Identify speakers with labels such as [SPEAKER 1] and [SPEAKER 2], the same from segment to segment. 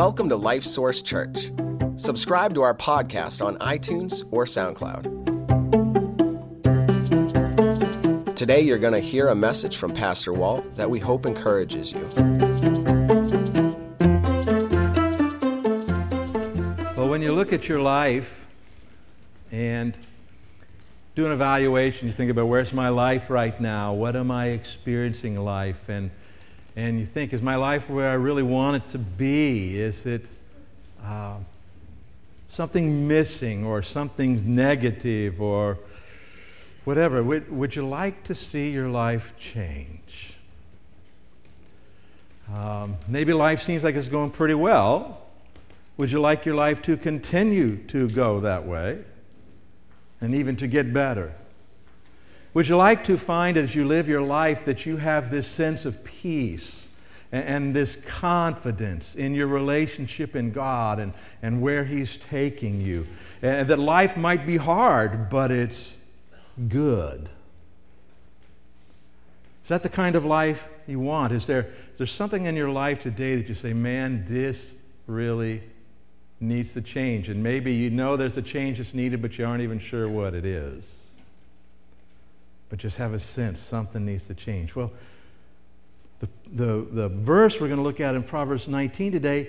[SPEAKER 1] Welcome to Life Source Church. Subscribe to our podcast on iTunes or SoundCloud. Today, you're going to hear a message from Pastor Walt that we hope encourages you.
[SPEAKER 2] Well, when you look at your life and do an evaluation, you think about where's my life right now? What am I experiencing life? And and you think, is my life where I really want it to be? Is it uh, something missing or something negative or whatever? Would, would you like to see your life change? Um, maybe life seems like it's going pretty well. Would you like your life to continue to go that way and even to get better? Would you like to find as you live your life that you have this sense of peace and, and, this confidence in your relationship in God and, and where He's taking you? And that life might be hard, but it's good. Is that the kind of life you want? Is there, is there something in your life today that you say, man, this really needs to change? And maybe you know there's a change that's needed, but you aren't even sure what it is but just have a sense something needs to change. Well, the, the, the verse we're going to look at in Proverbs 19 today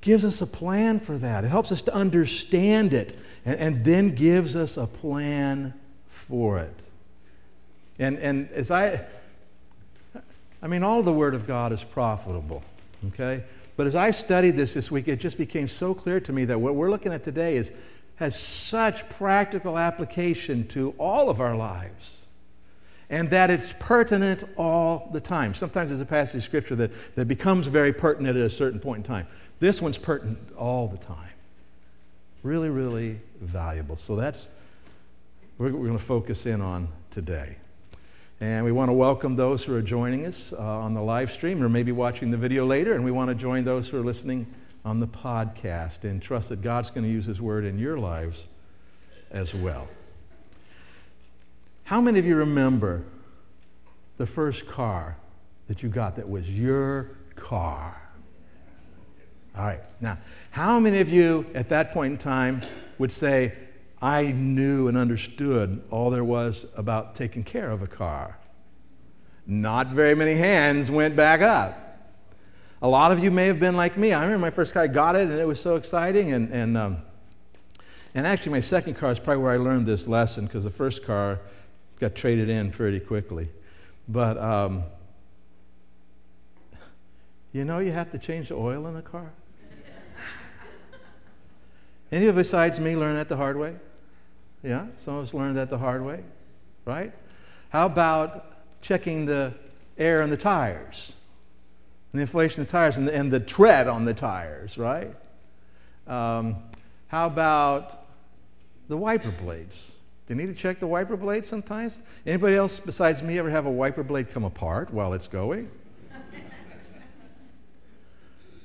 [SPEAKER 2] gives us a plan for that. It helps us to understand it and, and then gives us a plan for it. And, and as I, I mean, all the Word of God is profitable, okay? But as I studied this this week, it just became so clear to me that what we're looking at today is, has such practical application to all of our lives and that it's pertinent all the time. Sometimes there's a passage of scripture that, that becomes very pertinent at a certain point in time. This one's pertinent all the time. Really, really valuable. So that's what we're going to focus in on today. And we want to welcome those who are joining us uh, on the live stream or maybe watching the video later. And we want to join those who are listening on the podcast and trust that God's going to use His word in your lives as well. How many of you remember the first car that you got that was your car? All right, now, how many of you at that point in time would say, I knew and understood all there was about taking care of a car? Not very many hands went back up. A lot of you may have been like me. I remember my first car, I got it, and it was so exciting. And, and, um, and actually, my second car is probably where I learned this lesson because the first car, got traded in pretty quickly. But um, you know, you have to change the oil in a car. Any of besides me learn that the hard way? Yeah, some of us learned that the hard way, right? How about checking the air in the tires, and the inflation of the tires, and the, and the tread on the tires, right? Um, how about the wiper blades? Do you need to check the wiper blade sometimes? Anybody else besides me ever have a wiper blade come apart while it's going?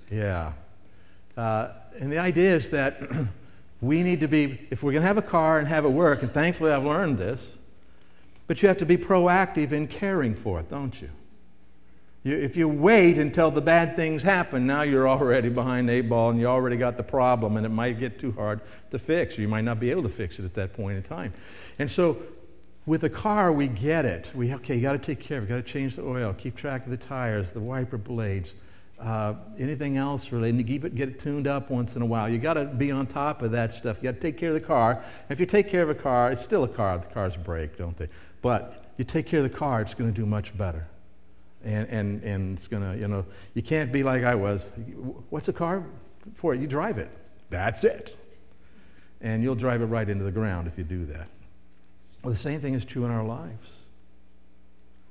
[SPEAKER 2] yeah. Uh, and the idea is that we need to be, if we're going to have a car and have it work, and thankfully I've learned this, but you have to be proactive in caring for it, don't you? You, if you wait until the bad things happen, now you're already behind eight ball and you already got the problem, and it might get too hard to fix, or you might not be able to fix it at that point in time. And so, with a car, we get it. We okay, you got to take care of it. Got to change the oil, keep track of the tires, the wiper blades, uh, anything else related. Keep it, get it tuned up once in a while. You got to be on top of that stuff. You got to take care of the car. If you take care of a car, it's still a car. The cars break, don't they? But you take care of the car, it's going to do much better and, and, and it's going to, you know, you can't be like I was. What's a car for? You drive it. That's it. And you'll drive it right into the ground if you do that. Well, the same thing is true in our lives.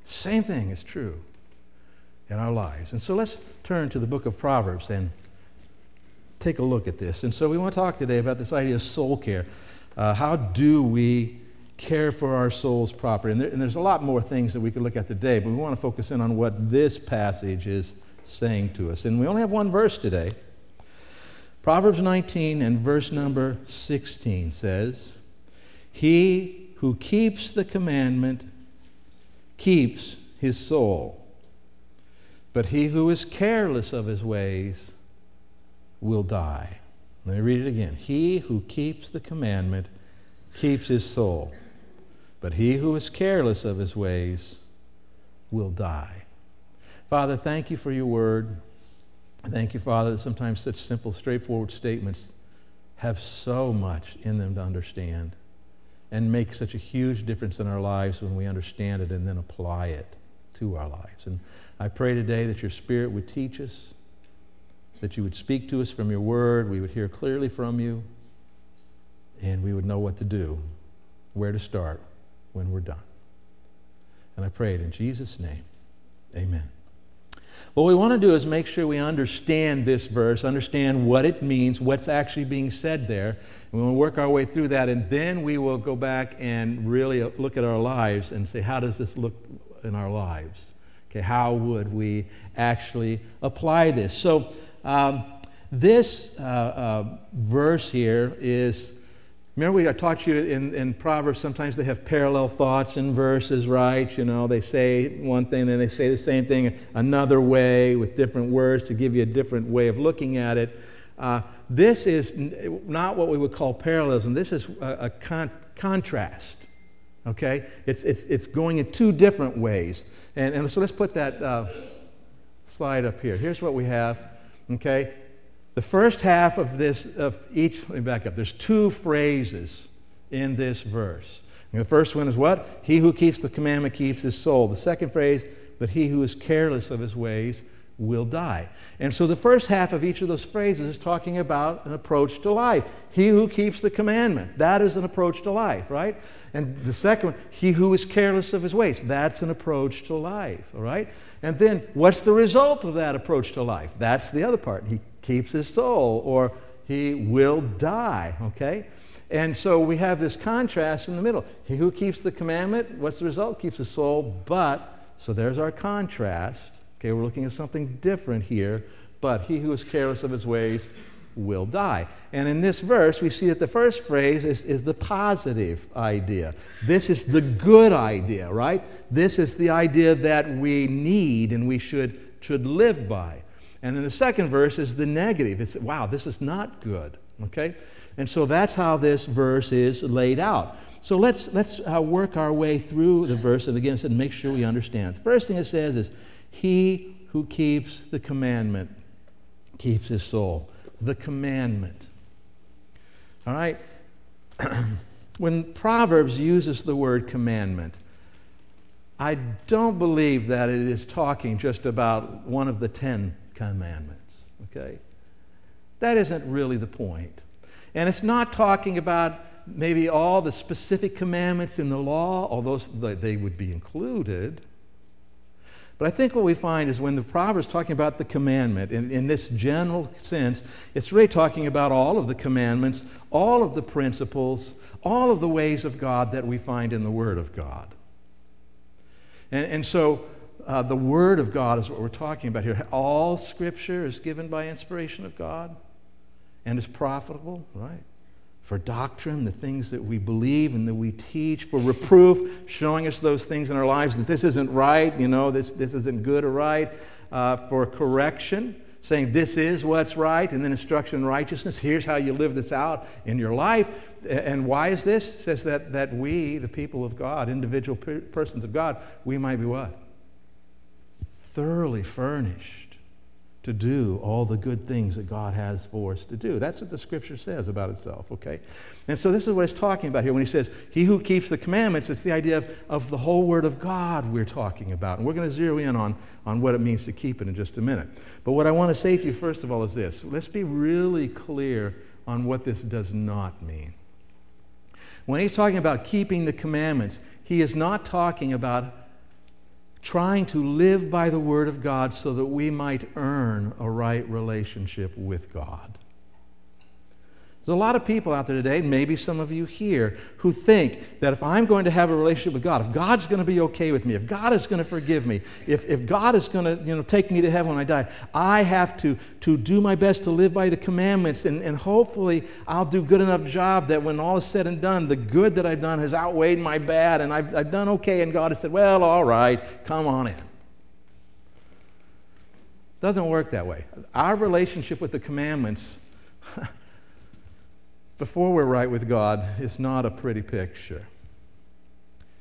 [SPEAKER 2] Same thing is true in our lives. And so let's turn to the book of Proverbs and take a look at this. And so we want to talk today about this idea of soul care. Uh, how do we care for our souls properly. And, there, and, there's a lot more things that we could look at today, but we want to focus in on what this passage is saying to us. And we only have one verse today. Proverbs 19 and verse number 16 says, He who keeps the commandment keeps his soul, but he who is careless of his ways will die. Let me read it again. He who keeps the commandment keeps his soul, but he who is careless of his ways will die. Father, thank you for your word. Thank you, Father, that sometimes such simple, straightforward statements have so much in them to understand and make such a huge difference in our lives when we understand it and then apply it to our lives. And I pray today that your Spirit would teach us, that you would speak to us from your word, we would hear clearly from you, and we would know what to do, where to start when we're done. And I pray it in Jesus' name. Amen. What we want to do is make sure we understand this verse, understand what it means, what's actually being said there. And we'll work our way through that, and then we will go back and really look at our lives and say, how does this look in our lives? Okay, how would we actually apply this? So, um, this uh, uh, verse here is Remember, we I taught you in, in Proverbs, sometimes they have parallel thoughts in verses, right? You know, they say one thing, then they say the same thing another way with different words to give you a different way of looking at it. Uh, this is not what we would call parallelism, this is a, a con- contrast. Okay? It's, it's, it's going in two different ways. And, and so let's put that uh, slide up here. Here's what we have. Okay? The first half of this, of each, let me back up. There's two phrases in this verse. And the first one is what? He who keeps the commandment keeps his soul. The second phrase, but he who is careless of his ways will die. And so the first half of each of those phrases is talking about an approach to life. He who keeps the commandment, that is an approach to life, right? And the second one, he who is careless of his ways, that's an approach to life, all right? And then what's the result of that approach to life? That's the other part. He keeps his soul, or he will die, okay? And so we have this contrast in the middle. He who keeps the commandment, what's the result? Keeps his soul, but, so there's our contrast. Okay, we're looking at something different here. But he who is careless of his ways will die. And in this verse, we see that the first phrase is, is the positive idea. This is the good idea, right? This is the idea that we need and we should, should live by. And then the second verse is the negative. It's, wow, this is not good. Okay? And so that's how this verse is laid out. So let's, let's uh, work our way through the verse and again and make sure we understand. The first thing it says is, He who keeps the commandment keeps his soul. The commandment. All right? when Proverbs uses the word commandment, I don't believe that it is talking just about one of the ten commandments. Okay? That isn't really the point. And it's not talking about maybe all the specific commandments in the law, although they would be included. But I think what we find is when the Proverbs is talking about the commandment, in, in this general sense, it's really talking about all of the commandments, all of the principles, all of the ways of God that we find in the Word of God. And, and so uh, the Word of God is what we're talking about here. All Scripture is given by inspiration of God and is profitable, right? For doctrine, the things that we believe and that we teach, for reproof, showing us those things in our lives that this isn't right, you know, this, this isn't good or right, uh, for correction, saying this is what's right, and then instruction in righteousness. Here's how you live this out in your life. And why is this? It says that, that we, the people of God, individual persons of God, we might be what? thoroughly furnished to do all the good things that God has for us to do. That's what the scripture says about itself, okay? And so this is what it's talking about here when he says, He who keeps the commandments, it's the idea of, of the whole word of God we're talking about. And we're going to zero in on, on what it means to keep it in just a minute. But what I want to say to you, first of all, is this let's be really clear on what this does not mean. When he's talking about keeping the commandments, he is not talking about trying to live by the Word of God so that we might earn a right relationship with God. There's a lot of people out there today, maybe some of you here, who think that if I'm going to have a relationship with God, if God's going to be okay with me, if God is going to forgive me, if, if God is going to you know, take me to heaven when I die, I have to, to do my best to live by the commandments, and, and hopefully I'll do good enough job that when all is said and done, the good that I've done has outweighed my bad, and I've, I've done okay, and God has said, well, all right, come on in. Doesn't work that way. Our relationship with the commandments before we're right with God is not a pretty picture.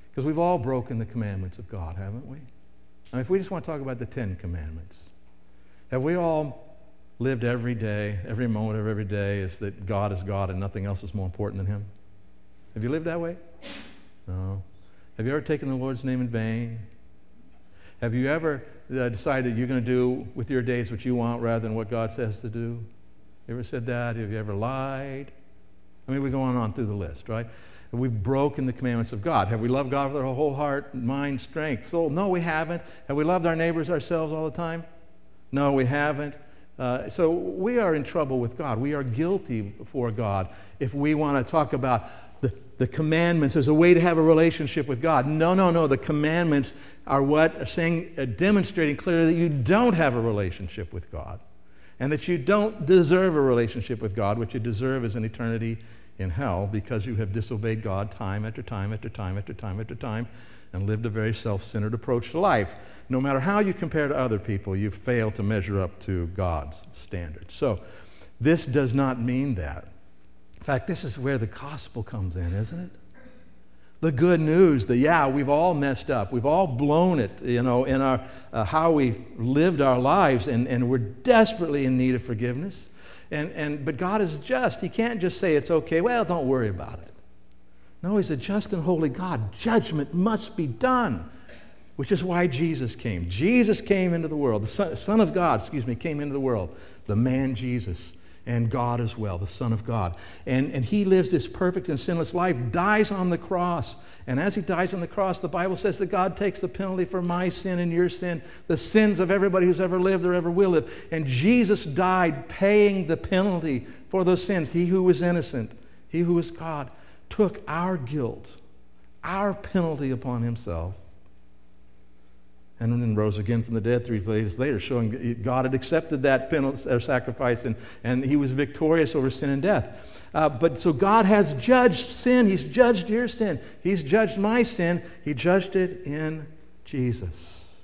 [SPEAKER 2] Because we've all broken the commandments of God, haven't we? I mean, if we just want to talk about the Ten Commandments, have we all lived every day, every moment of every day, is that God is God and nothing else is more important than Him? Have you lived that way? No. Have you ever taken the Lord's name in vain? Have you ever uh, decided you're going to do with your days what you want rather than what God says to do? You ever said that? Have you ever lied? I mean, we're going on through the list, right? We've broken the commandments of God? Have we loved God with our whole heart, mind, strength, soul? No, we haven't. Have we loved our neighbors ourselves all the time? No, we haven't. Uh, so we are in trouble with God. We are guilty before God if we want to talk about the, the commandments as a way to have a relationship with God. No, no, no. The commandments are what are saying, uh, demonstrating clearly that you don't have a relationship with God and that you don't deserve a relationship with God. What you deserve is an eternity in hell because you have disobeyed God time after time after time after time after time and lived a very self centered approach to life. No matter how you compare to other people, you fail to measure up to God's standards. So, this does not mean that. In fact, this is where the gospel comes in, isn't it? The good news that, yeah, we've all messed up. We've all blown it, you know, in our, uh, how we lived our lives, and, and we're desperately in need of forgiveness. And, and, but God is just. He can't just say it's okay, well, don't worry about it. No, He's a just and holy God. Judgment must be done, which is why Jesus came. Jesus came into the world. The Son, Son of God, excuse me, came into the world. The man Jesus and God as well, the Son of God. And, and he lives this perfect and sinless life, dies on the cross. And as he dies on the cross, the Bible says that God takes the penalty for my sin and your sin, the sins of everybody who's ever lived or ever will live. And Jesus died paying the penalty for those sins. He who was innocent, he who was God, took our guilt, our penalty upon himself and then rose again from the dead three days later, showing God had accepted that penalty or sacrifice and, and he was victorious over sin and death. Uh, but so God has judged sin. He's judged your sin. He's judged my sin. He judged it in Jesus.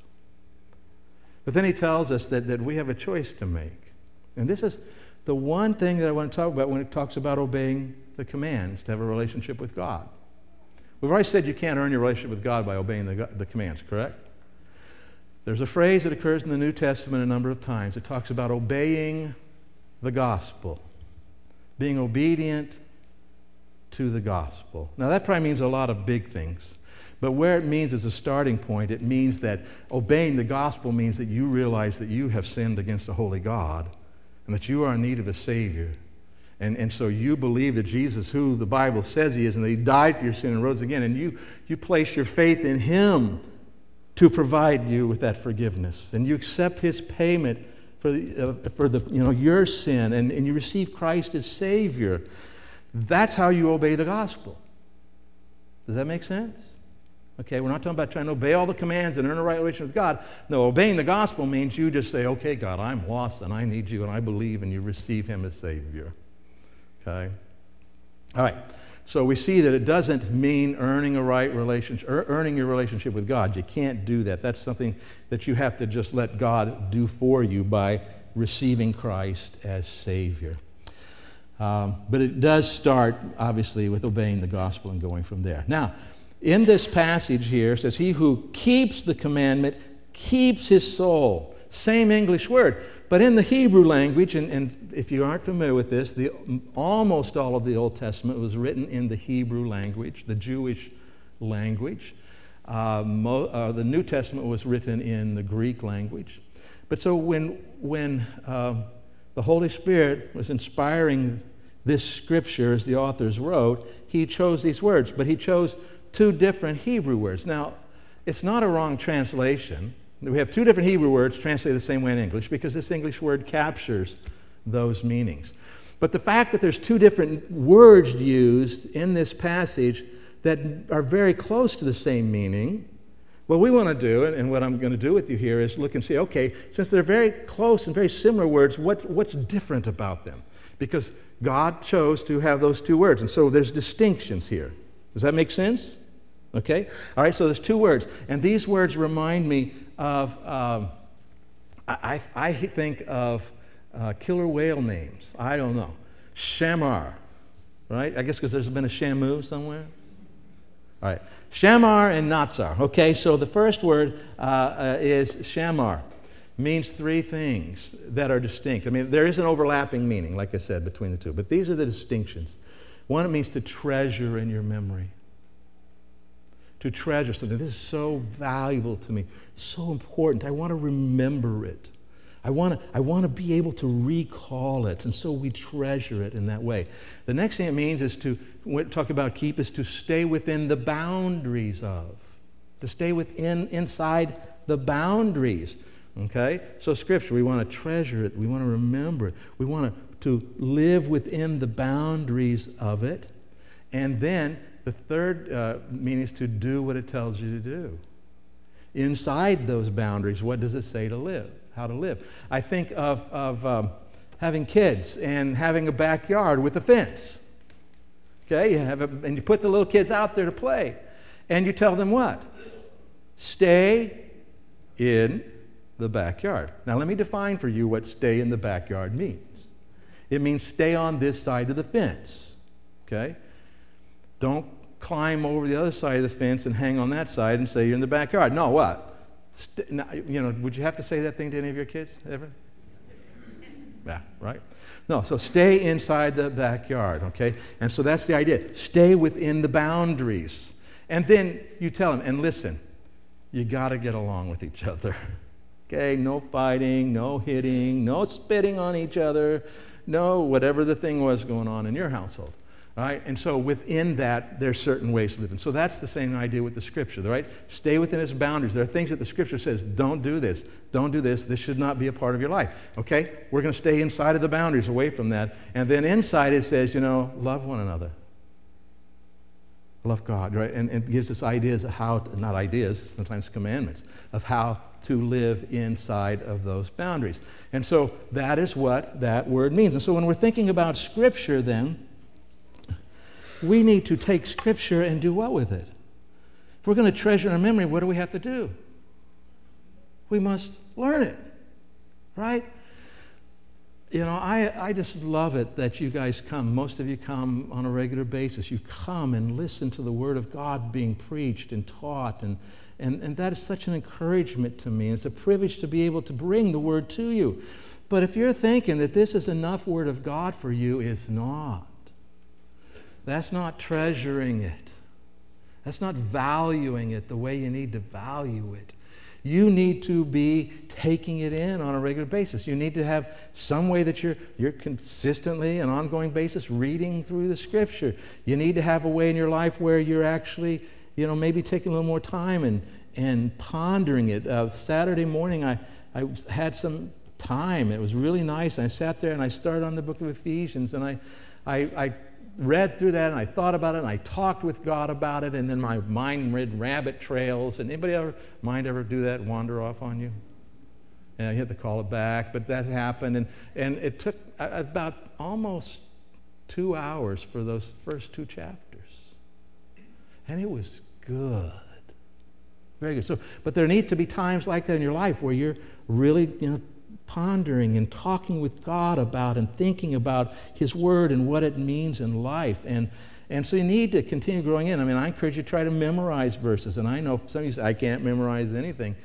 [SPEAKER 2] But then he tells us that, that we have a choice to make. And this is the one thing that I want to talk about when it talks about obeying the commands to have a relationship with God. We've already said you can't earn your relationship with God by obeying the, the commands, correct? There's a phrase that occurs in the New Testament a number of times. It talks about obeying the gospel, being obedient to the gospel. Now, that probably means a lot of big things. But where it means as a starting point, it means that obeying the gospel means that you realize that you have sinned against a holy God and that you are in need of a Savior. And, and so you believe that Jesus, who the Bible says he is, and that he died for your sin and rose again, and you, you place your faith in him to provide you with that forgiveness. And you accept his payment for, the, uh, for the, you know, your sin, and, and you receive Christ as Savior. That's how you obey the gospel. Does that make sense? Okay, we're not talking about trying to obey all the commands and earn a right relation with God. No, obeying the gospel means you just say, okay, God, I'm lost and I need you and I believe, and you receive Him as Savior. Okay? All right. So we see that it doesn't mean earning a right relationship, earning your relationship with God. You can't do that. That's something that you have to just let God do for you by receiving Christ as Savior. Um, but it does start, obviously, with obeying the gospel and going from there. Now, in this passage here, it says, He who keeps the commandment keeps his soul. Same English word. But in the Hebrew language, and, and if you aren't familiar with this, the, almost all of the Old Testament was written in the Hebrew language, the Jewish language. Uh, mo, uh, the New Testament was written in the Greek language. But so when, when uh, the Holy Spirit was inspiring this scripture, as the authors wrote, he chose these words, but he chose two different Hebrew words. Now, it's not a wrong translation. We have two different Hebrew words translated the same way in English because this English word captures those meanings. But the fact that there's two different words used in this passage that are very close to the same meaning, what we want to do, and what I'm going to do with you here, is look and see okay, since they're very close and very similar words, what, what's different about them? Because God chose to have those two words, and so there's distinctions here. Does that make sense? Okay? All right, so there's two words. And these words remind me of, um, I, I, think of uh, killer whale names. I don't know. Shamar, right? I guess because there's been a Shamu somewhere. All right. Shamar and Natsar. Okay, so the first word uh, uh, is Shamar. Means three things that are distinct. I mean, there is an overlapping meaning, like I said, between the two, but these are the distinctions. One, it means to treasure in your memory. To treasure something. This is so valuable to me, so important. I want to remember it. I want to I want to be able to recall it, and so we treasure it in that way. The next thing it means is to talk about keep is to stay within the boundaries of, to stay within inside the boundaries. Okay, so Scripture, we want to treasure it, we want to remember it, we want to, to live within the boundaries of it, and then the third uh, meaning is to do what it tells you to do. Inside those boundaries, what does it say to live? how to live. I think of, of um, having kids and having a backyard with a fence. Okay, you have a, and you put the little kids out there to play, and you tell them what? Stay in the backyard. Now, let me define for you what stay in the backyard means. It means stay on this side of the fence. Okay? Don't climb over the other side of the fence and hang on that side and say you're in the backyard. No, what? St- you know, would you have to say that thing to any of your kids ever? Yeah, right? No, so stay inside the backyard, okay? And so that's the idea. Stay within the boundaries. And then you tell them, and listen, you got to get along with each other. Okay, no fighting, no hitting, no spitting on each other, no whatever the thing was going on in your household. Right? And so within that, there's certain ways to live. And so that's the same idea with the scripture, right? Stay within its boundaries. There are things that the scripture says, don't do this, don't do this, this should not be a part of your life. Okay? We're going to stay inside of the boundaries, away from that. And then inside it says, you know, love one another. Love God, right? And, it gives us ideas of how, to, not ideas, sometimes commandments, of how to live inside of those boundaries. And so that is what that word means. And so when we're thinking about scripture, then, we need to take Scripture and do what with it? If we're going to treasure our memory, what do we have to do? We must learn it, right? You know, I, I just love it that you guys come. Most of you come on a regular basis. You come and listen to the Word of God being preached and taught. And, and, and that is such an encouragement to me. It's a privilege to be able to bring the Word to you. But if you're thinking that this is enough Word of God for you, it's not. That's not treasuring it. That's not valuing it the way you need to value it. You need to be taking it in on a regular basis. You need to have some way that you're, you're consistently, an ongoing basis, reading through the scripture. You need to have a way in your life where you're actually, you know, maybe taking a little more time and, and pondering it. Uh, Saturday morning, I, I had some time. It was really nice. I sat there and I started on the book of Ephesians and I, I, I read through that and I thought about it and I talked with God about it and then my mind read rabbit trails. And anybody ever mind ever do that wander off on you? Yeah, you had to call it back, but that happened and, and it took about almost two hours for those first two chapters. And it was good. Very good. So, but there need to be times like that in your life where you're really, you know, pondering and talking with God about and thinking about His Word and what it means in life. And, and so you need to continue growing in. I mean, I encourage you to try to memorize verses. And I know some of you say, I can't memorize anything.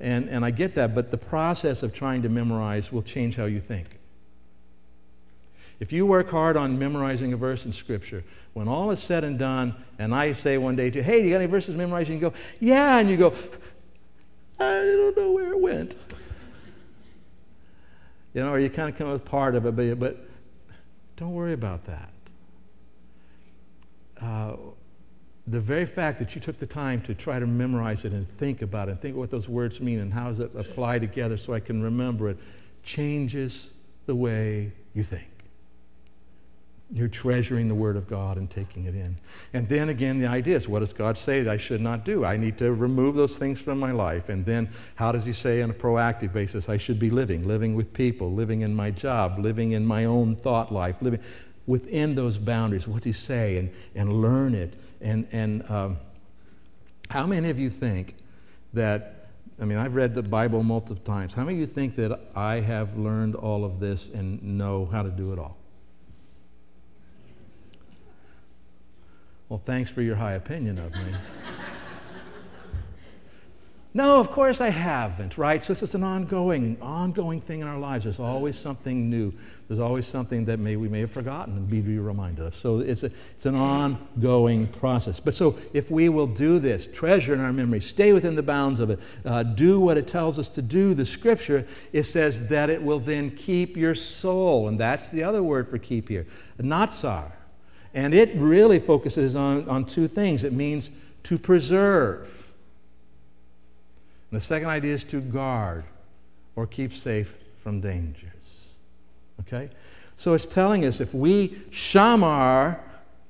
[SPEAKER 2] And, and I get that, but the process of trying to memorize will change how you think. If you work hard on memorizing a verse in Scripture, when all is said and done, and I say one day to you, hey, do you got any verses memorized? And you go, yeah. And you go, I don't know where it went you know, or you kind of come with part of it, but, but don't worry about that. Uh, the very fact that you took the time to try to memorize it and think about it and think what those words mean and how does it apply together so I can remember it changes the way you think. You're treasuring the Word of God and taking it in. And then again, the idea is what does God say that I should not do? I need to remove those things from my life. And then how does He say on a proactive basis I should be living? Living with people, living in my job, living in my own thought life, living within those boundaries. What does He say? And, and learn it. And, and um, how many of you think that I mean, I've read the Bible multiple times. How many of you think that I have learned all of this and know how to do it all? Well, thanks for your high opinion of me. no, of course I haven't, right? So this is an ongoing, ongoing thing in our lives. There's always something new. There's always something that may, we may have forgotten and be reminded of. So it's, a, it's an ongoing process. But so if we will do this, treasure in our memory, stay within the bounds of it, uh, do what it tells us to do, the scripture, it says that it will then keep your soul. And that's the other word for keep here, natsar. And it really focuses on, on two things it means to preserve. And the second idea is to guard or keep safe from dangers. Okay? So it's telling us if we shamar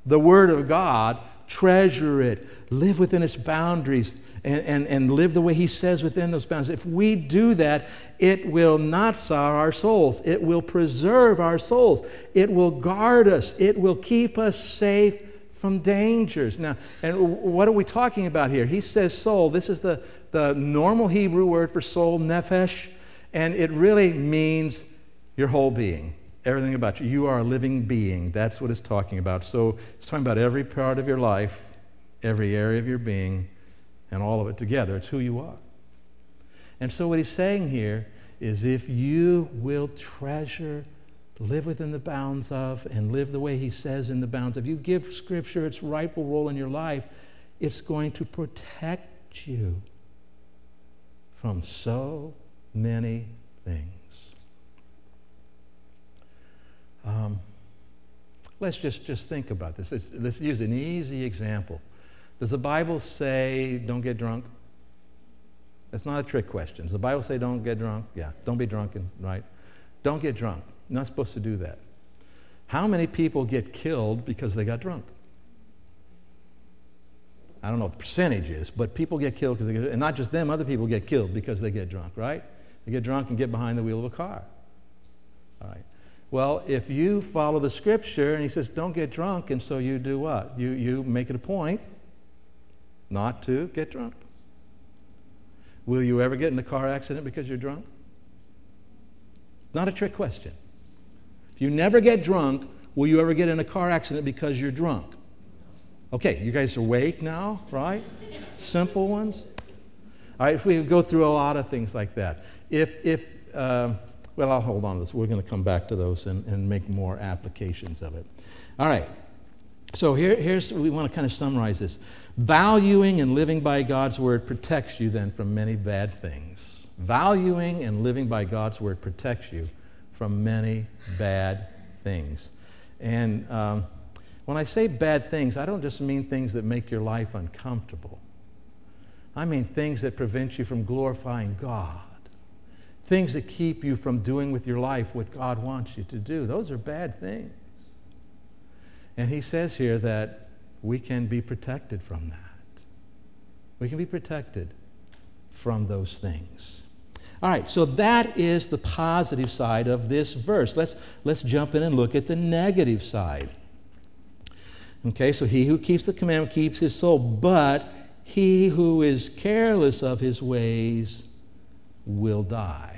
[SPEAKER 2] the Word of God, treasure it, live within its boundaries, and, and, and live the way He says within those boundaries. If we do that, it will natsar our souls. It will preserve our souls. It will guard us. It will keep us safe from dangers. Now, and what are we talking about here? He says soul. This is the, the normal Hebrew word for soul, nephesh, and it really means your whole being. Everything about you. You are a living being. That's what it's talking about. So it's talking about every part of your life, every area of your being and all of it together. It's who you are. And so, what he's saying here is if you will treasure, live within the bounds of, and live the way he says in the bounds of, you give Scripture its rightful role in your life, it's going to protect you from so many things. Um, let's just, just think about this. Let's, let's use an easy example. Does the Bible say don't get drunk? That's not a trick question. Does the Bible say don't get drunk? Yeah, don't be drunken, right? Don't get drunk. You're not supposed to do that. How many people get killed because they got drunk? I don't know what the percentage is, but people get killed because they get, and not just them, other people get killed because they get drunk, right? They get drunk and get behind the wheel of a car. All right. Well, if you follow the scripture and he says, don't get drunk, and so you do what? You, you make it a point not to get drunk. Will you ever get in a car accident because you're drunk? Not a trick question. If you never get drunk, will you ever get in a car accident because you're drunk? Okay, you guys are awake now, right? Simple ones. All right, if we go through a lot of things like that. If, if uh, well, I'll hold on to this. We're going to come back to those and, and make more applications of it. All right, so here, here's, we want to kind of summarize this. Valuing and living by God's word protects you then from many bad things. Valuing and living by God's word protects you from many bad things. And um, when I say bad things, I don't just mean things that make your life uncomfortable. I mean things that prevent you from glorifying God, things that keep you from doing with your life what God wants you to do. Those are bad things. And he says here that we can be protected from that. We can be protected from those things. All right, so that is the positive side of this verse. Let's, let's jump in and look at the negative side. Okay, so he who keeps the commandment keeps his soul, but he who is careless of his ways will die.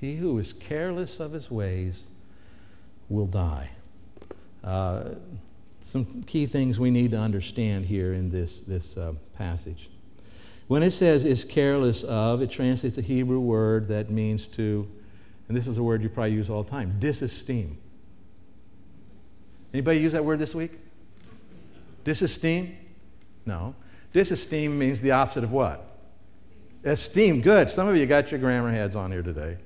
[SPEAKER 2] He who is careless of his ways will die. Uh, some key things we need to understand here in this, this uh, passage. When it says is careless of, it translates a Hebrew word that means to, and this is a word you probably use all the time, disesteem. Anybody use that word this week? Disesteem? No. Disesteem means the opposite of what? Esteem. Good. Some of you got your grammar heads on here today.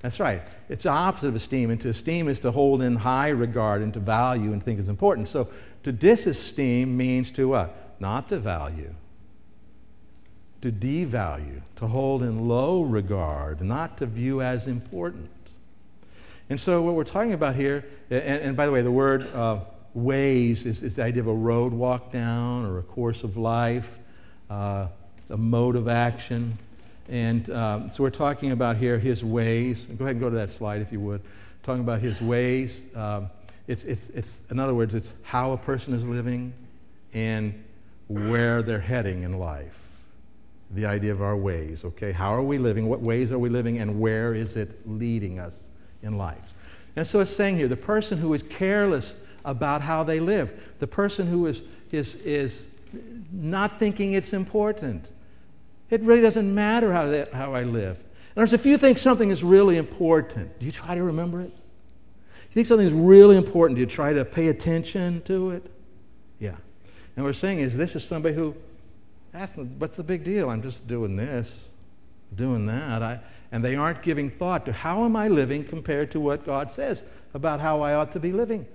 [SPEAKER 2] That's right. It's the opposite of esteem. And to esteem is to hold in high regard and to value and think is important. So to disesteem means to what? Not to value. To devalue, to hold in low regard, not to view as important. And so, what we're talking about here, and, and by the way, the word uh, ways is, is, the idea of a road walk down or a course of life, uh, a mode of action. And um, so we're talking about here his ways. Go ahead and go to that slide if you would. Talking about his ways. Um, it's, it's, it's, in other words, it's how a person is living and where they're heading in life. the idea of our ways, okay? How are we living? What ways are we living? And where is it leading us in life? And so it's saying here the person who is careless about how they live, the person who is, is, is not thinking it's important. It really doesn't matter how, they, how I live. In other words, if you think something is really important, do you try to remember it? You think something is really important, do you try to pay attention to it? Yeah. And what we're saying is this is somebody who, that's, what's the big deal? I'm just doing this, doing that. I, and they aren't giving thought to how am I living compared to what God says about how I ought to be living.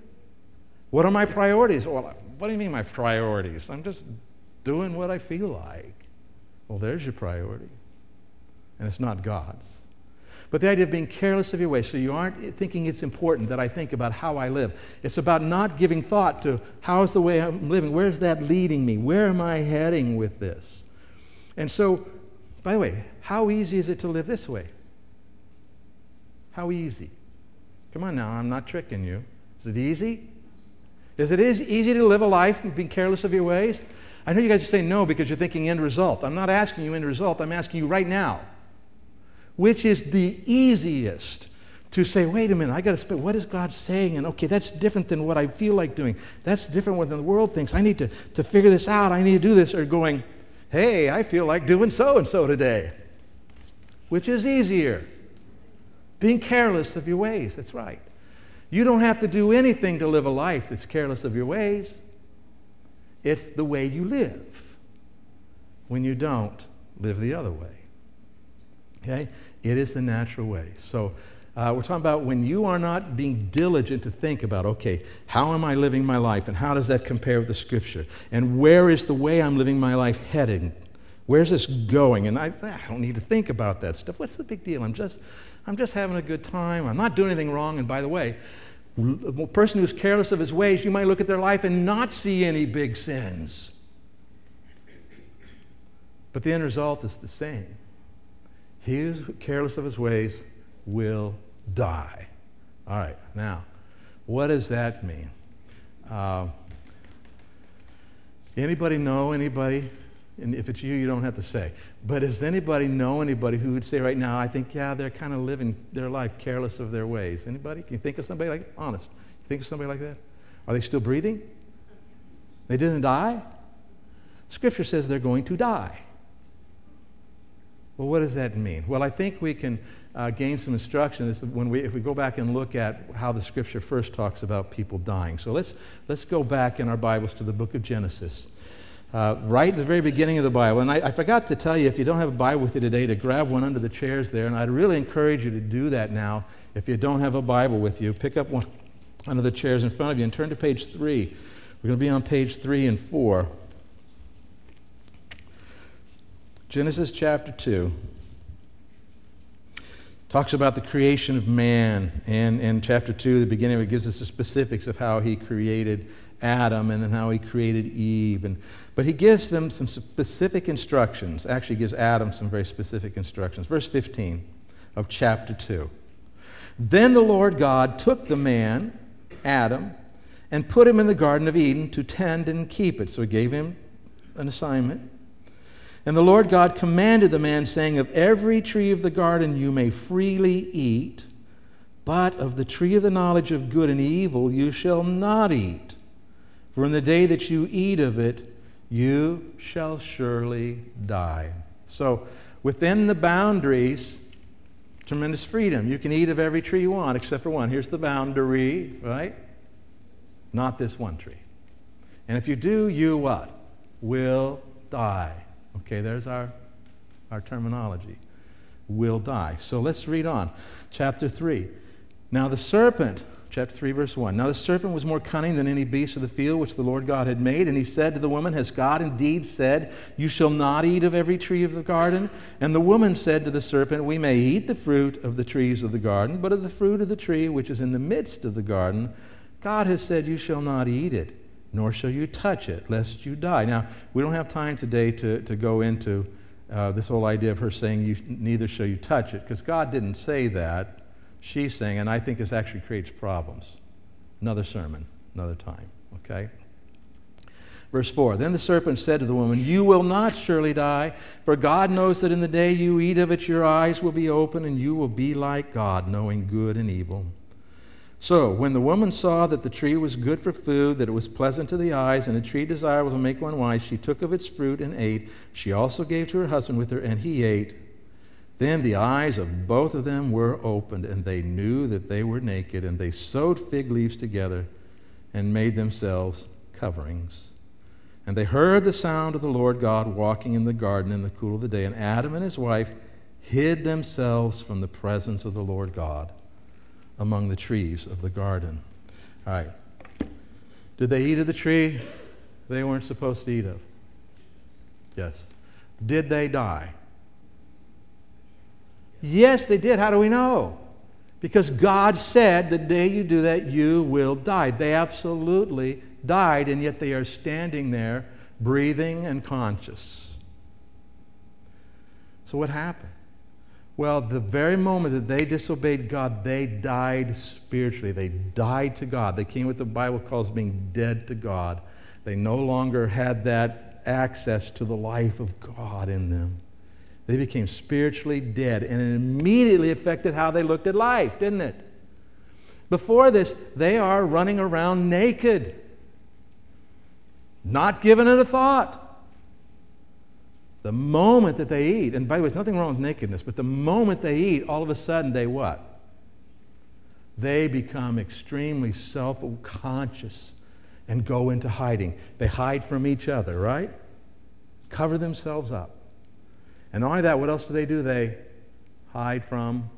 [SPEAKER 2] What are my priorities? Well, what do you mean my priorities? I'm just doing what I feel like. Well, there's your priority. And it's not God's. But the idea of being careless of your ways, so you aren't thinking it's important that I think about how I live. It's about not giving thought to how's the way I'm living? Where's that leading me? Where am I heading with this? And so, by the way, how easy is it to live this way? How easy? Come on now, I'm not tricking you. Is it easy? Is it easy to live a life and be careless of your ways? I know you guys are saying no because you're thinking end result. I'm not asking you end result, I'm asking you right now. Which is the easiest to say, wait a minute, I got to spend, what is God saying? And okay, that's different than what I feel like doing. That's different than the world thinks. I need to, to figure this out. I need to do this. Or going, hey, I feel like doing so and so today. Which is easier? Being careless of your ways. That's right. You don't have to do anything to live a life that's careless of your ways. It's the way you live. When you don't, live the other way. Okay? It is the natural way. So, uh, we're talking about when you are not being diligent to think about, okay, how am I living my life and how does that compare with the scripture? And where is the way I'm living my life heading? Where's this going? And I, I don't need to think about that stuff. What's the big deal? I'm just, I'm just having a good time. I'm not doing anything wrong. And by the way, a person who's careless of his ways, you might look at their life and not see any big sins. But the end result is the same. He who's careless of his ways will die. All right, now, what does that mean? Uh, anybody know anybody? And if it's you, you don't have to say. But does anybody know anybody who would say right now, I think, yeah, they're kind of living their life careless of their ways? Anybody? Can you think of somebody like honest? You think of somebody like that? Are they still breathing? They didn't die? Scripture says they're going to die. Well, what does that mean? Well, I think we can uh, gain some instruction when we, if we go back and look at how the Scripture first talks about people dying. So let's, let's go back in our Bibles to the book of Genesis uh, right at the very beginning of the Bible. And I, I, forgot to tell you, if you don't have a Bible with you today, to grab one under the chairs there. And I'd really encourage you to do that now. If you don't have a Bible with you, pick up one under the chairs in front of you and turn to page three. We're going to be on page three and four. Genesis chapter 2 talks about the creation of man. And in chapter 2, the beginning, it gives us the specifics of how he created Adam and then how he created Eve. And, but he gives them some specific instructions. Actually, gives Adam some very specific instructions. Verse 15 of chapter 2. Then the Lord God took the man, Adam, and put him in the Garden of Eden to tend and keep it. So he gave him an assignment. And the Lord God commanded the man, saying, Of every tree of the garden you may freely eat, but of the tree of the knowledge of good and evil you shall not eat. For in the day that you eat of it, you shall surely die. So, within the boundaries, tremendous freedom. You can eat of every tree you want, except for one. Here's the boundary, right? Not this one tree. And if you do, you what? Will die. Okay, there's our, our terminology. Will die. So let's read on. Chapter 3. Now the serpent chapter 3, verse 1. Now the serpent was more cunning than any beast of the field which the Lord God had made. And he said to the woman, Has God indeed said, You shall not eat of every tree of the garden? And the woman said to the serpent, We may eat the fruit of the trees of the garden, but of the fruit of the tree which is in the midst of the garden, God has said, You shall not eat it, nor shall you touch it, lest you die. Now, we don't have time today to, to go into uh, this whole idea of her saying, you, Neither shall you touch it, because God didn't say that she's saying, and I think this actually creates problems. Another sermon, another time, okay? Verse 4 Then the serpent said to the woman, You will not surely die, for God knows that in the day you eat of it, your eyes will be open, and you will be like God, knowing good and evil. So, when the woman saw that the tree was good for food, that it was pleasant to the eyes, and a tree desirable to make one wise, she took of its fruit and ate. She also gave to her husband with her, and he ate. Then the eyes of both of them were opened, and they knew that they were naked, and they sewed fig leaves together and made themselves coverings. And they heard the sound of the Lord God walking in the garden in the cool of the day, and Adam and his wife hid themselves from the presence of the Lord God among the trees of the garden. All right. Did they eat of the tree they weren't supposed to eat of? Yes. Did they die? Yes, they did. How do we know? Because God said, the day you do that, you will die. They absolutely died, and yet they are standing there, breathing and conscious. So, what happened? Well, the very moment that they disobeyed God, they died spiritually. They died to God. They came what the Bible calls being dead to God. They no longer had that access to the life of God in them. They became spiritually dead, and it immediately affected how they looked at life, didn't it? Before this, they are running around naked, not giving it a thought. The moment that they eat, and by the way, there's nothing wrong with nakedness, but the moment they eat, all of a sudden they what? They become extremely self conscious and go into hiding. They hide from each other, right? Cover themselves up. And not only that, what else do they do? They hide from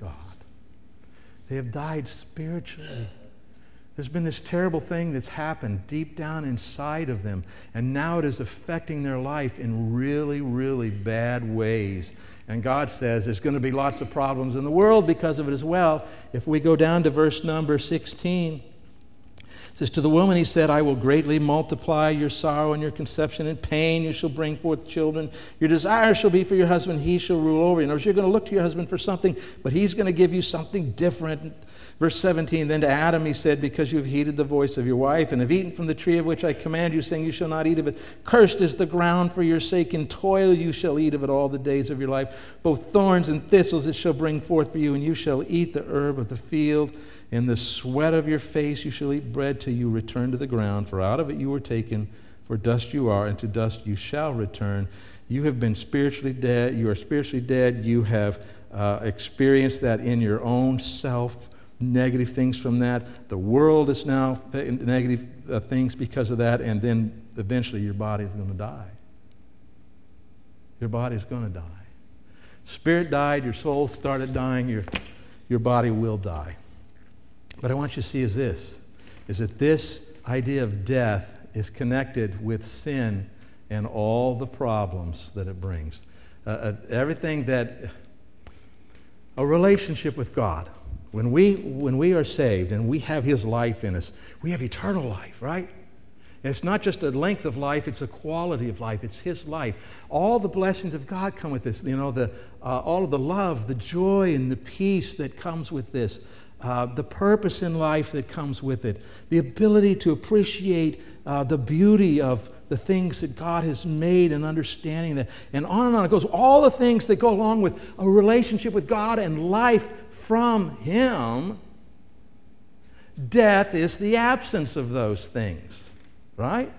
[SPEAKER 2] God. They have died spiritually. There's been this terrible thing that's happened deep down inside of them, and now it is affecting their life in really, really bad ways. And God says there's going to be lots of problems in the world because of it as well. If we go down to verse number 16, says, To the woman he said, I will greatly multiply your sorrow and your conception and pain. You shall bring forth children. Your desire shall be for your husband. He shall rule over you. In other words, you're going to look to your husband for something, but he's going to give you something different. Verse 17 Then to Adam he said, Because you have heeded the voice of your wife, and have eaten from the tree of which I command you, saying, You shall not eat of it. Cursed is the ground for your sake. In toil you shall eat of it all the days of your life. Both thorns and thistles it shall bring forth for you, and you shall eat the herb of the field. In the sweat of your face you shall eat bread till you return to the ground, for out of it you were taken, for dust you are, and to dust you shall return. You have been spiritually dead. You are spiritually dead. You have uh, experienced that in your own self negative things from that. The world is now negative uh, things because of that, and then eventually your body is going to die. Your body is going to die. Spirit died, your soul started dying, your, your body will die. But I want you to see is this, is that this idea of death is connected with sin and all the problems that it brings. Uh, uh, everything that, a relationship with God, when we, when we are saved and we have His life in us, we have eternal life, right? And it's not just a length of life, it's a quality of life. It's His life. All the blessings of God come with this. You know, the, uh, all of the love, the joy, and the peace that comes with this, uh, the purpose in life that comes with it, the ability to appreciate uh, the beauty of the things that God has made and understanding that, and on and on. It goes all the things that go along with a relationship with God and life from Him, death is the absence of those things, right?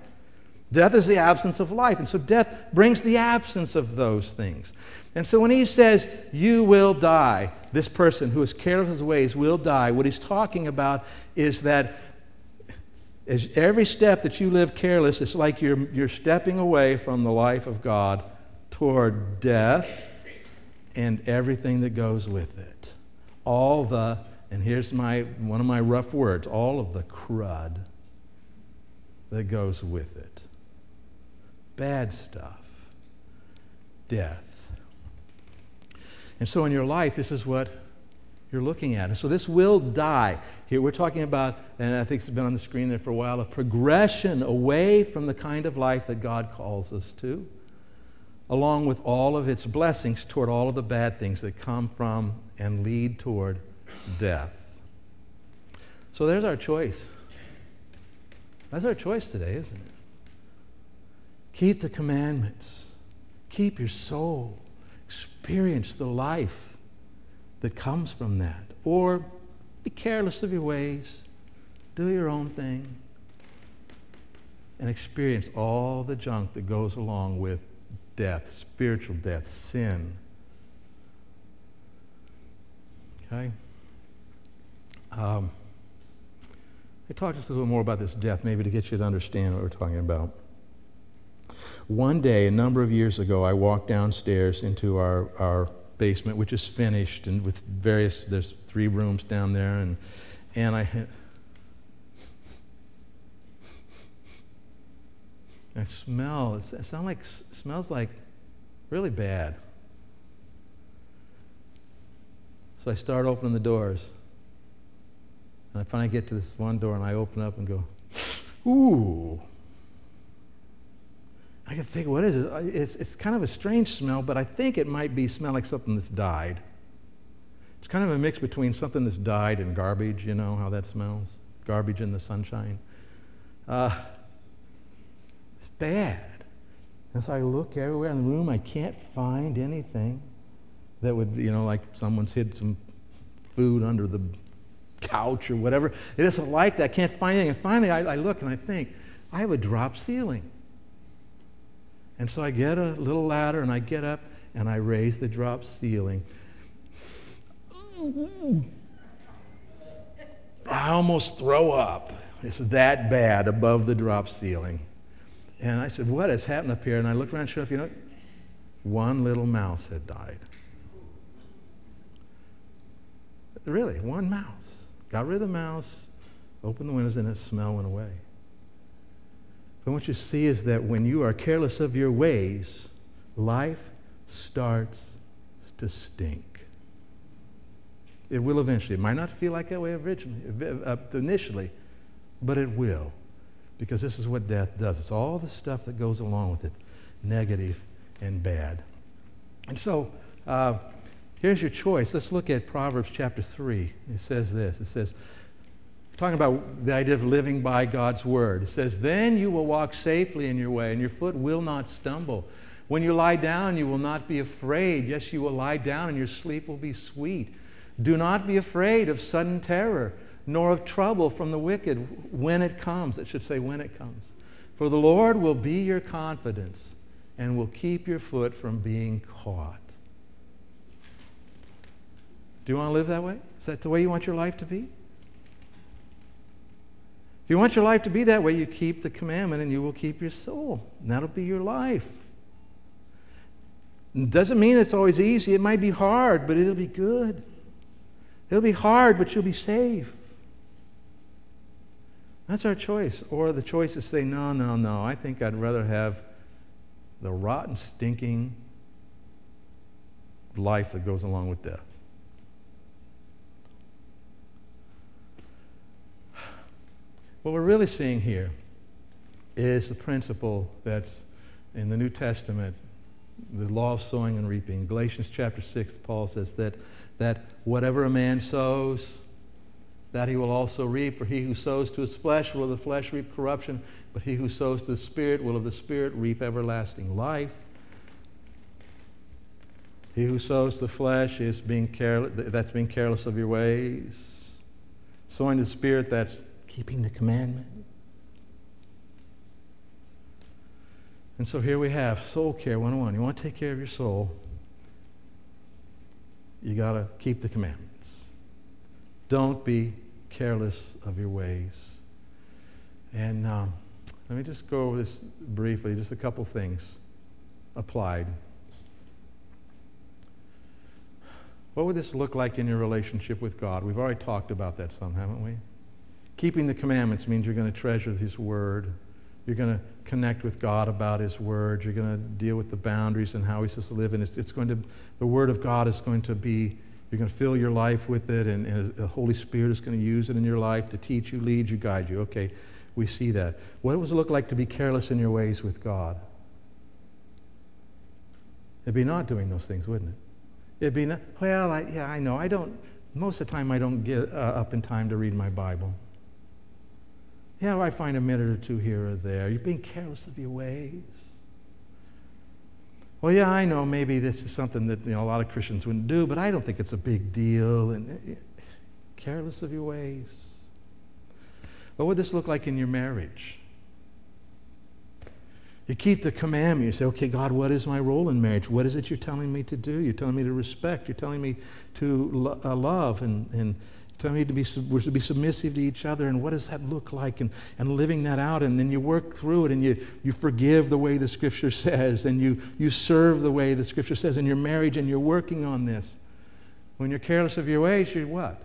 [SPEAKER 2] Death is the absence of life. And so death brings the absence of those things. And so when he says, You will die, this person who is careless of his ways will die, what he's talking about is that as every step that you live careless, it's like you're, you're stepping away from the life of God toward death and everything that goes with it all the, and here's my, one of my rough words, all of the crud that goes with it. Bad stuff. Death. And so in your life, this is what you're looking at. And so this will die. Here we're talking about, and I think it's been on the screen there for a while, a progression away from the kind of life that God calls us to, along with all of its blessings toward all of the bad things that come from and lead toward death. So there's our choice. That's our choice today, isn't it? Keep the commandments. Keep your soul. Experience the life that comes from that. Or be careless of your ways. Do your own thing. And experience all the junk that goes along with death, spiritual death, sin. Okay? Um, I talk just a little more about this death, maybe to get you to understand what we're talking about. One day, a number of years ago, I walked downstairs into our, our basement, which is finished, and with various, there's three rooms down there, and, and I, I smell, it sounds like, smells like really bad. So I start opening the doors. And I finally get to this one door and I open up and go, ooh. I can think, what is it? It's, it's kind of a strange smell, but I think it might be smell like something that's died. It's kind of a mix between something that's died and garbage, you know how that smells? Garbage in the sunshine. Uh, bad. And so I look everywhere in the room, I can't find anything that would, you know, like someone's hid some food under the couch or whatever. It doesn't like that. I can't find anything. And finally, I, I look and I think, I have a drop ceiling. And so I get a little ladder and I get up and I raise the drop ceiling. I almost throw up. It's that bad above the drop ceiling. And I said, What has happened up here? And I looked around, sure enough, you know, one little mouse had died. Really, one mouse. Got rid of the mouse, opened the windows, and the smell went away. But what you see is that when you are careless of your ways, life starts to stink. It will eventually. It might not feel like that way originally, uh, initially, but it will. Because this is what death does. It's all the stuff that goes along with it, negative and bad. And so, uh, Here's your choice. Let's look at Proverbs chapter 3. It says this it says, talking about the idea of living by God's word. It says, Then you will walk safely in your way, and your foot will not stumble. When you lie down, you will not be afraid. Yes, you will lie down, and your sleep will be sweet. Do not be afraid of sudden terror, nor of trouble from the wicked when it comes. It should say, when it comes. For the Lord will be your confidence and will keep your foot from being caught. Do you want to live that way? Is that the way you want your life to be? If you want your life to be that way, you keep the commandment and you will keep your soul. And that'll be your life. It doesn't mean it's always easy. It might be hard, but it'll be good. It'll be hard, but you'll be safe. That's our choice. Or the choice is say, no, no, no. I think I'd rather have the rotten, stinking life that goes along with death. What we're really seeing here is the principle that's in the New Testament, the law of sowing and reaping. Galatians chapter 6, Paul says that, that whatever a man sows, that he will also reap. For he who sows to his flesh will of the flesh reap corruption, but he who sows to the Spirit will of the Spirit reap everlasting life. He who sows the flesh is being careless, that's being careless of your ways. Sowing the Spirit, that's keeping the commandment. And so here we have Soul Care 101. You want to take care of your soul, you got to keep the commandments. Don't be careless of your ways. And um, let me just go over this briefly, just a couple things applied. What would this look like in your relationship with God? We've already talked about that some, haven't we? Keeping the commandments means you're going to treasure His Word. You're going to connect with God about His Word. You're going to deal with the boundaries and how He's supposed to live. And it's, it's going to, the Word of God is going to be, you're going to fill your life with it, and, and the Holy Spirit is going to use it in your life to teach you, lead you, guide you. Okay, we see that. What does it look like to be careless in your ways with God? It'd be not doing those things, wouldn't it? It'd be not, well, I, yeah, I know. I don't, most of the time, I don't get uh, up in time to read my Bible. Yeah, I find a minute or two here or there. You're being careless of your ways. Well, yeah, I know maybe this is something that you know, a lot of Christians wouldn't do, but I don't think it's a big deal. And uh, careless of your ways. What would this look like in your marriage? You keep the commandment. You say, okay, God, what is my role in marriage? What is it you're telling me to do? You're telling me to respect. You're telling me to lo- uh, love and, and telling me to be, we're to be submissive to each other. And what does that look like? And, and living that out. And then you work through it and you, you forgive the way the scripture says. And you, you serve the way the scripture says in your marriage. And you're working on this. When you're careless of your ways, you're what?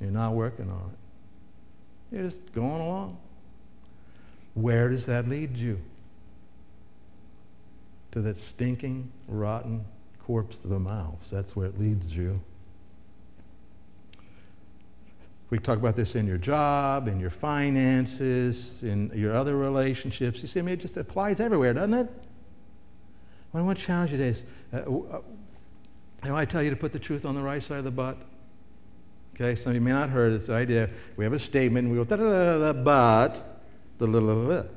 [SPEAKER 2] You're not working on it. You're just going along. Where does that lead you? To that stinking, rotten corpse of a mouse. That's where it leads you. We talk about this in your job, in your finances, in your other relationships. You see, I mean, it just applies everywhere, doesn't it? What I want to challenge you today is, uh, uh, I tell you to put the truth on the right side of the butt? Okay, some of you may not heard this idea. We have a statement, we go, da da da da, but the little bit.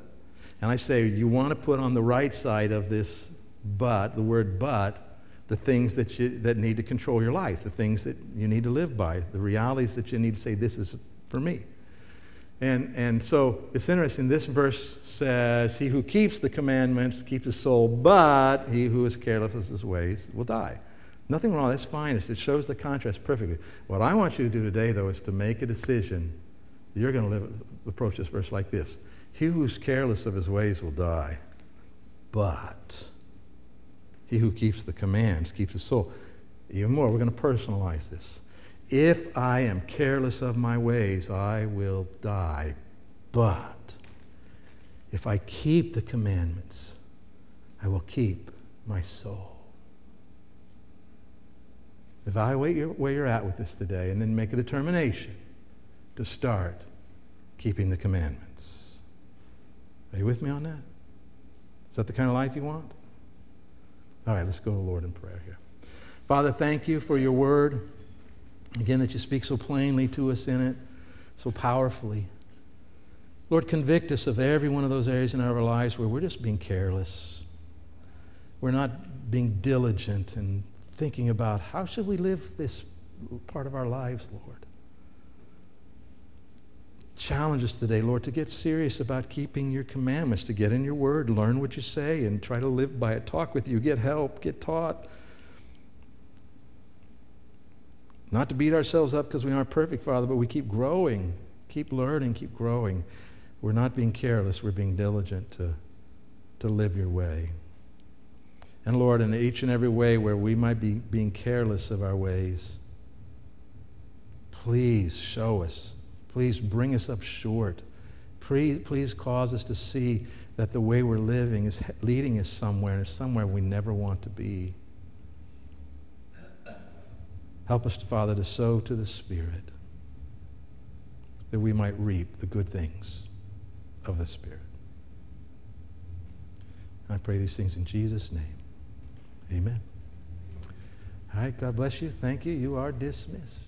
[SPEAKER 2] And I say, you want to put on the right side of this but, the word but, the things that, you, that need to control your life, the things that you need to live by, the realities that you need to say, this is for me. And, and so it's interesting. This verse says, He who keeps the commandments keeps his soul, but he who is careless of his ways will die. Nothing wrong. That's fine. It shows the contrast perfectly. What I want you to do today, though, is to make a decision. You're going to live, approach this verse like this he who's careless of his ways will die, but he who keeps the commands keeps his soul. Even more, we're going to personalize this. If I am careless of my ways, I will die. But if I keep the commandments, I will keep my soul. Evaluate where you're at with this today and then make a determination to start keeping the commandments. Are you with me on that? Is that the kind of life you want? All right, let's go to the Lord in prayer here. Father, thank you for your word. Again, that you speak so plainly to us in it, so powerfully. Lord, convict us of every one of those areas in our lives where we're just being careless. We're not being diligent and thinking about how should we live this part of our lives, Lord challenge us today, Lord, to get serious about keeping your commandments, to get in your word, learn what you say, and try to live by it. Talk with you, get help, get taught. Not to beat ourselves up because we aren't perfect, Father, but we keep growing, keep learning, keep growing. We're not being careless, we're being diligent to, to live your way. And Lord, in each and every way where we might be being careless of our ways, please show us Please bring us up short. Please, please cause us to see that the way we're living is leading us somewhere, and somewhere we never want to be. Help us, Father, to sow to the Spirit that we might reap the good things of the Spirit. I pray these things in Jesus' name. Amen. All right, God bless you. Thank you. You are dismissed.